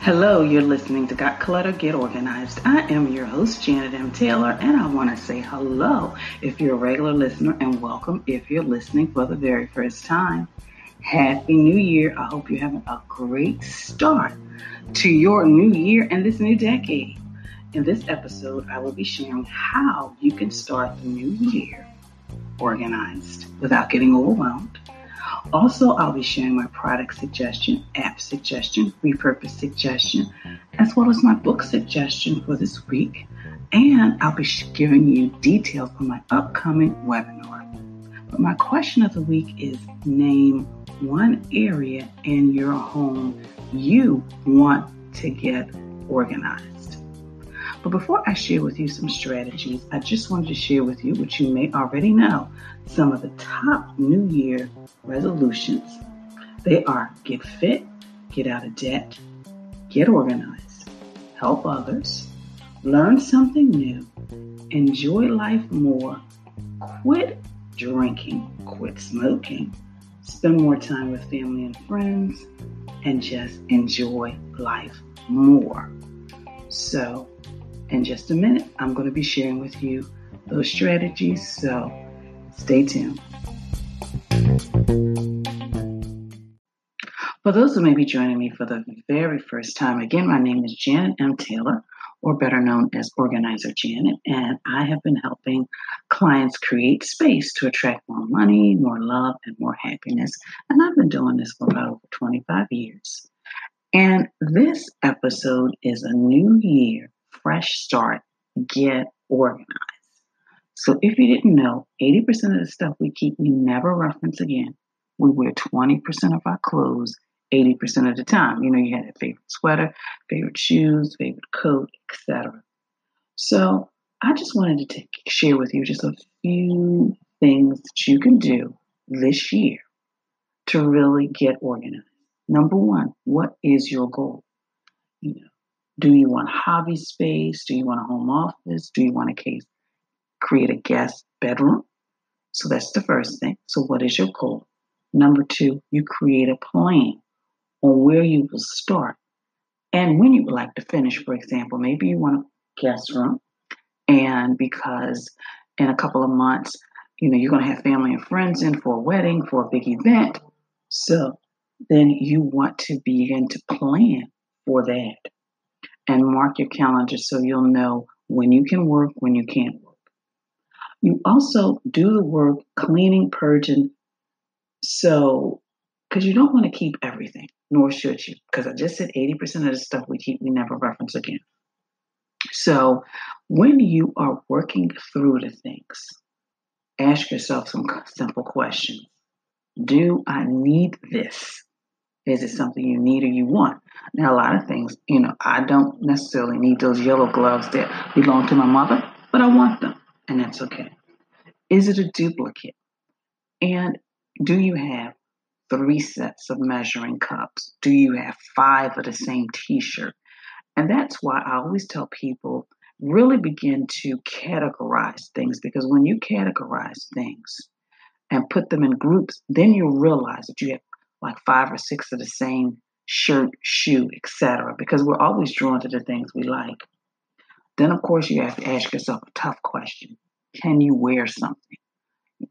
Hello, you're listening to Got Clutter, Get Organized. I am your host, Janet M. Taylor, and I want to say hello if you're a regular listener and welcome if you're listening for the very first time. Happy New Year. I hope you're having a great start to your new year and this new decade. In this episode, I will be sharing how you can start the new year organized without getting overwhelmed also, I'll be sharing my product suggestion, app suggestion, repurpose suggestion, as well as my book suggestion for this week. And I'll be giving you details on my upcoming webinar. But my question of the week is name one area in your home you want to get organized. But before I share with you some strategies, I just wanted to share with you what you may already know some of the top New Year resolutions. They are get fit, get out of debt, get organized, help others, learn something new, enjoy life more, quit drinking, quit smoking, spend more time with family and friends, and just enjoy life more. So, in just a minute, I'm going to be sharing with you those strategies, so stay tuned. For those who may be joining me for the very first time, again, my name is Janet M. Taylor, or better known as Organizer Janet, and I have been helping clients create space to attract more money, more love, and more happiness. And I've been doing this for about over 25 years. And this episode is a new year fresh start, get organized. So if you didn't know, 80% of the stuff we keep, we never reference again. We wear 20% of our clothes 80% of the time. You know, you had a favorite sweater, favorite shoes, favorite coat, etc. So I just wanted to take, share with you just a few things that you can do this year to really get organized. Number one, what is your goal? You know, do you want hobby space? Do you want a home office? Do you want a case create a guest bedroom? So that's the first thing. So what is your goal? Number two, you create a plan on where you will start and when you would like to finish. For example, maybe you want a guest room, and because in a couple of months, you know, you're going to have family and friends in for a wedding, for a big event. So then you want to begin to plan for that and mark your calendar so you'll know when you can work, when you can't work. You also do the work cleaning, purging, so because you don't want to keep everything, nor should you, because I just said 80% of the stuff we keep, we never reference again. So when you are working through the things, ask yourself some simple questions. Do I need this? Is it something you need or you want? Now, a lot of things, you know, I don't necessarily need those yellow gloves that belong to my mother, but I want them, and that's okay. Is it a duplicate? And do you have three sets of measuring cups? Do you have five of the same t shirt? And that's why I always tell people really begin to categorize things because when you categorize things and put them in groups, then you'll realize that you have like five or six of the same shirt, shoe, etc. Because we're always drawn to the things we like. Then, of course, you have to ask yourself a tough question: Can you wear something,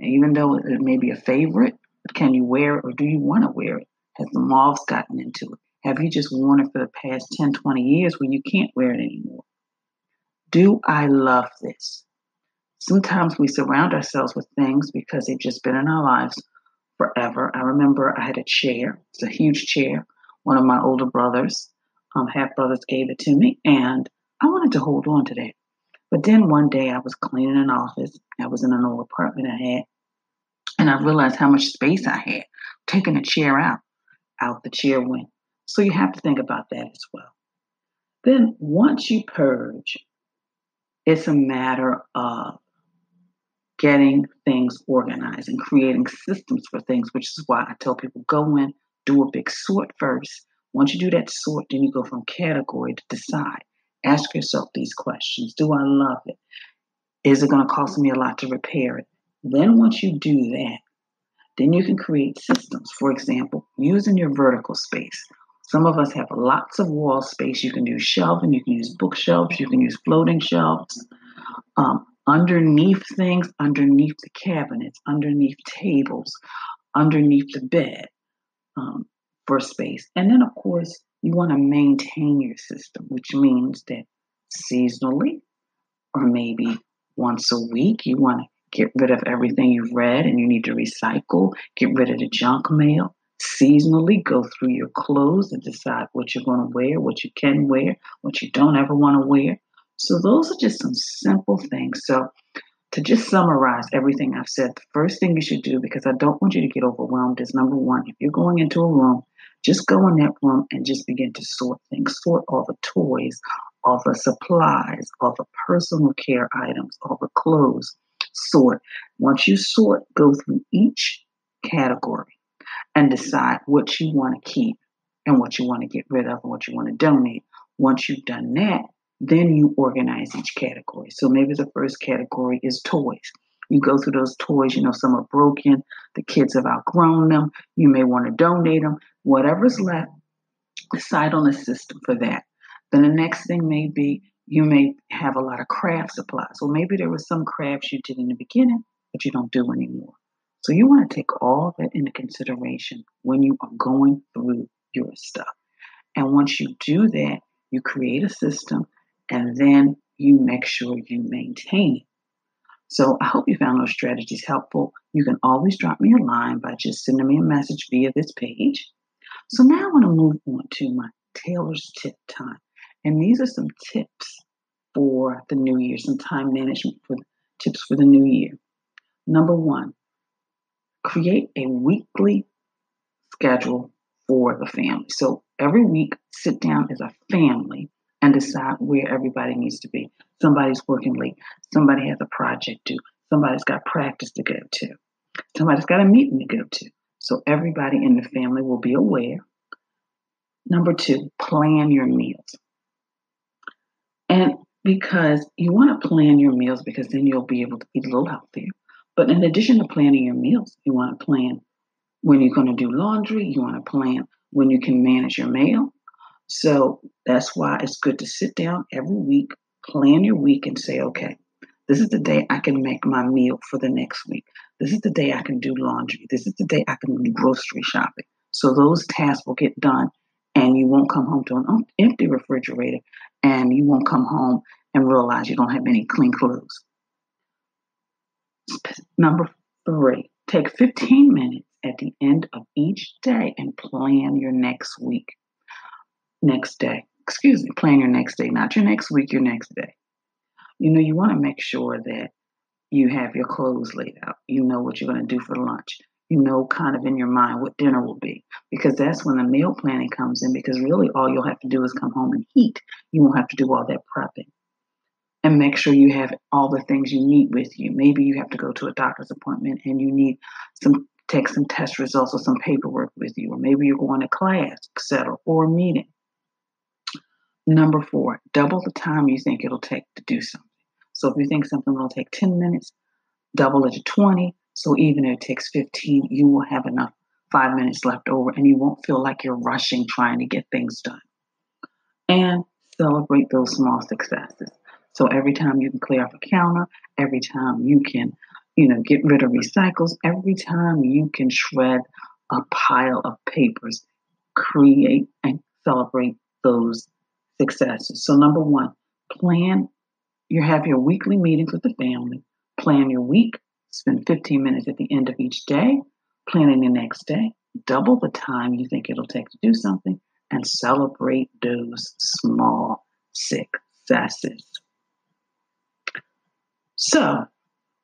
even though it may be a favorite? Can you wear it, or do you want to wear it? Has the moths gotten into it? Have you just worn it for the past 10, 20 years where you can't wear it anymore? Do I love this? Sometimes we surround ourselves with things because they've just been in our lives forever. I remember I had a chair. It's a huge chair. One of my older brothers, um, half brothers, gave it to me, and I wanted to hold on to that. But then one day I was cleaning an office. I was in an old apartment I had, and I realized how much space I had. Taking a chair out, out the chair went. So you have to think about that as well. Then once you purge, it's a matter of getting things organized and creating systems for things, which is why I tell people go in, do a big sort first. Once you do that sort, then you go from category to decide. Ask yourself these questions Do I love it? Is it going to cost me a lot to repair it? Then, once you do that, Then you can create systems. For example, using your vertical space. Some of us have lots of wall space. You can use shelving, you can use bookshelves, you can use floating shelves. Um, underneath things, underneath the cabinets, underneath tables, underneath the bed um, for space. And then, of course, you want to maintain your system, which means that seasonally or maybe once a week, you want to get rid of everything you've read and you need to recycle, get rid of the junk mail. Seasonally, go through your clothes and decide what you're going to wear, what you can wear, what you don't ever want to wear. So, those are just some simple things. So, to just summarize everything I've said, the first thing you should do, because I don't want you to get overwhelmed, is number one, if you're going into a room, just go in that room and just begin to sort things. Sort all the toys, all the supplies, all the personal care items, all the clothes. Sort. Once you sort, go through each category and decide what you want to keep and what you want to get rid of and what you want to donate. Once you've done that, then you organize each category. So maybe the first category is toys. You go through those toys, you know, some are broken, the kids have outgrown them, you may want to donate them. Whatever's left, decide on a system for that. Then the next thing may be you may have a lot of craft supplies. Well, maybe there were some crafts you did in the beginning, but you don't do anymore. So you want to take all that into consideration when you are going through your stuff. And once you do that, you create a system and then you make sure you maintain it. So I hope you found those strategies helpful. You can always drop me a line by just sending me a message via this page. So now I want to move on to my Taylor's tip time. And these are some tips for the new year, some time management for tips for the new year. Number one, create a weekly schedule for the family. So every week, sit down as a family and decide where everybody needs to be. Somebody's working late. Somebody has a project due. Somebody's got practice to go to. Somebody's got a meeting to go to. So everybody in the family will be aware. Number two, plan your meals. And because you want to plan your meals because then you'll be able to eat a little healthier. But in addition to planning your meals, you want to plan when you're going to do laundry, you want to plan when you can manage your mail, so that's why it's good to sit down every week, plan your week, and say, okay, this is the day I can make my meal for the next week. This is the day I can do laundry. This is the day I can do grocery shopping. So those tasks will get done, and you won't come home to an um, empty refrigerator, and you won't come home and realize you don't have any clean clothes. Number three, take 15 minutes at the end of each day and plan your next week next day. Excuse me, plan your next day, not your next week, your next day. You know, you want to make sure that you have your clothes laid out. You know what you're going to do for lunch. You know, kind of in your mind what dinner will be, because that's when the meal planning comes in. Because really, all you'll have to do is come home and heat. You won't have to do all that prepping. And make sure you have all the things you need with you. Maybe you have to go to a doctor's appointment and you need some take some test results or some paperwork with you, or maybe you're going to class, etc., or a meeting. Number four, double the time you think it'll take to do something. So if you think something will take 10 minutes, double it to 20. So even if it takes 15, you will have enough five minutes left over and you won't feel like you're rushing trying to get things done. And celebrate those small successes. So every time you can clear off a counter, every time you can, you know, get rid of recycles, every time you can shred a pile of papers, create and celebrate those successes. So, number one, plan. You have your weekly meetings with the family. Plan your week. Spend 15 minutes at the end of each day planning the next day. Double the time you think it'll take to do something and celebrate those small successes. So,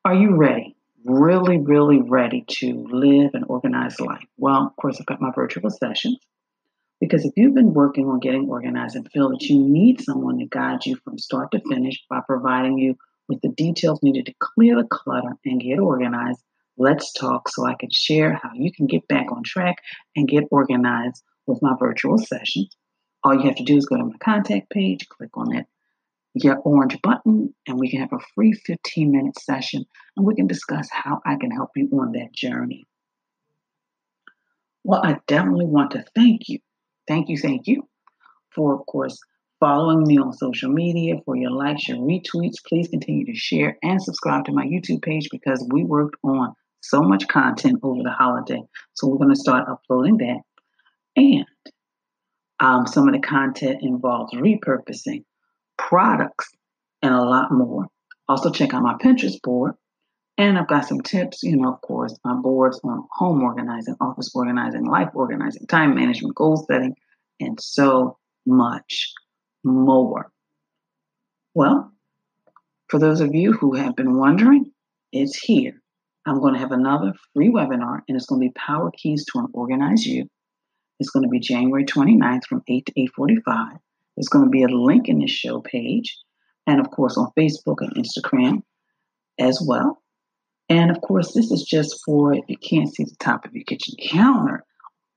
are you ready? Really, really ready to live an organized life? Well, of course, I've got my virtual sessions. Because if you've been working on getting organized and feel that you need someone to guide you from start to finish by providing you with the details needed to clear the clutter and get organized, let's talk so I can share how you can get back on track and get organized with my virtual sessions. All you have to do is go to my contact page, click on that your orange button, and we can have a free 15 minute session and we can discuss how I can help you on that journey. Well, I definitely want to thank you. Thank you, thank you for, of course, following me on social media, for your likes, your retweets. Please continue to share and subscribe to my YouTube page because we worked on so much content over the holiday. So we're going to start uploading that. And um, some of the content involves repurposing products and a lot more. Also, check out my Pinterest board. And I've got some tips, you know, of course, my boards on home organizing, office organizing, life organizing, time management, goal setting, and so much more. Well, for those of you who have been wondering, it's here. I'm going to have another free webinar, and it's going to be Power Keys to an Organized You. It's going to be January 29th from 8 to 8.45. There's going to be a link in the show page, and of course on Facebook and Instagram as well. And of course, this is just for if you can't see the top of your kitchen counter,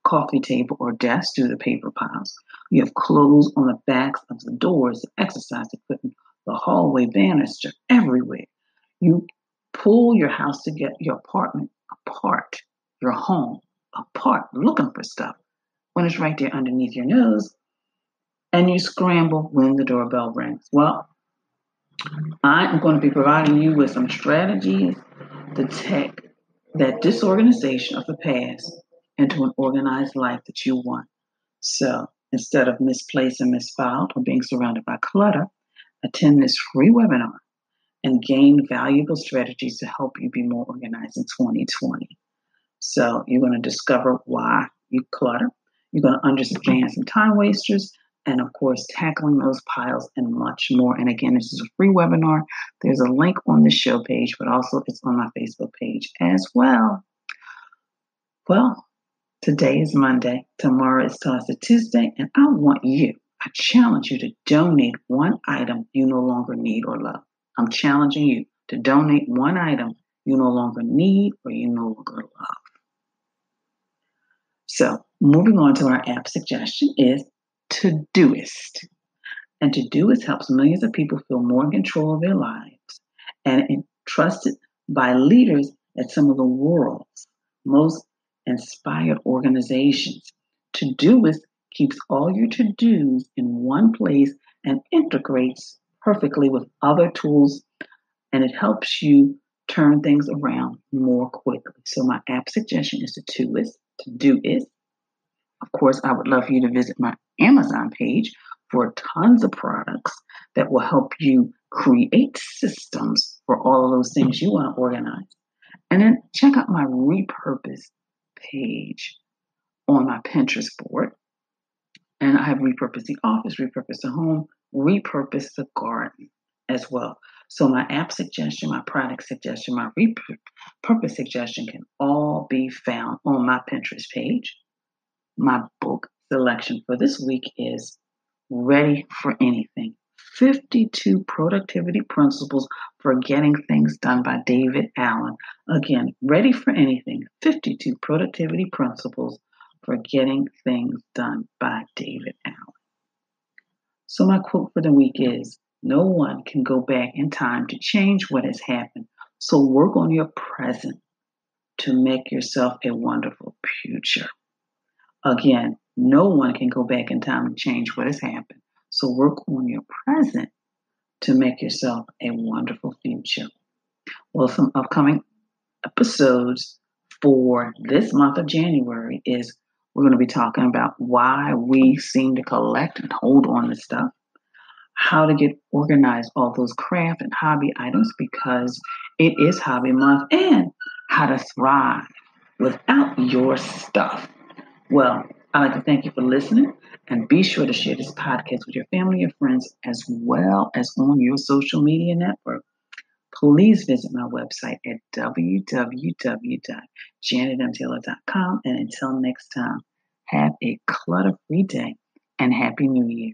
coffee table, or desk through the paper piles. You have clothes on the backs of the doors, the exercise equipment, the hallway banister, everywhere. You pull your house to get your apartment apart, your home apart, looking for stuff when it's right there underneath your nose, and you scramble when the doorbell rings. Well, I am going to be providing you with some strategies take that disorganization of the past into an organized life that you want. So instead of misplaced and misfiled or being surrounded by clutter, attend this free webinar and gain valuable strategies to help you be more organized in 2020. So you're going to discover why you clutter. You're going to understand some time wasters and of course, tackling those piles and much more. And again, this is a free webinar. There's a link on the show page, but also it's on my Facebook page as well. Well, today is Monday. Tomorrow is Toss Tuesday, and I want you, I challenge you to donate one item you no longer need or love. I'm challenging you to donate one item you no longer need or you no longer love. So, moving on to our app suggestion is Todoist. And Todoist helps millions of people feel more in control of their lives and trusted by leaders at some of the world's most inspired organizations. Todoist keeps all your to dos in one place and integrates perfectly with other tools, and it helps you turn things around more quickly. So, my app suggestion is to Todoist. Todoist. Of course, I would love for you to visit my Amazon page for tons of products that will help you create systems for all of those things you want to organize. And then check out my repurpose page on my Pinterest board. And I have repurposed the office, repurposed the home, repurposed the garden as well. So my app suggestion, my product suggestion, my repurpose suggestion can all be found on my Pinterest page. My book selection for this week is Ready for Anything 52 Productivity Principles for Getting Things Done by David Allen. Again, Ready for Anything 52 Productivity Principles for Getting Things Done by David Allen. So, my quote for the week is No one can go back in time to change what has happened. So, work on your present to make yourself a wonderful future. Again, no one can go back in time and change what has happened. So work on your present to make yourself a wonderful future. Well, some upcoming episodes for this month of January is we're going to be talking about why we seem to collect and hold on to stuff, how to get organized all those craft and hobby items because it is hobby month, and how to thrive without your stuff. Well, I'd like to thank you for listening and be sure to share this podcast with your family and friends as well as on your social media network. Please visit my website at www.janetmtaylor.com. And until next time, have a clutter free day and Happy New Year.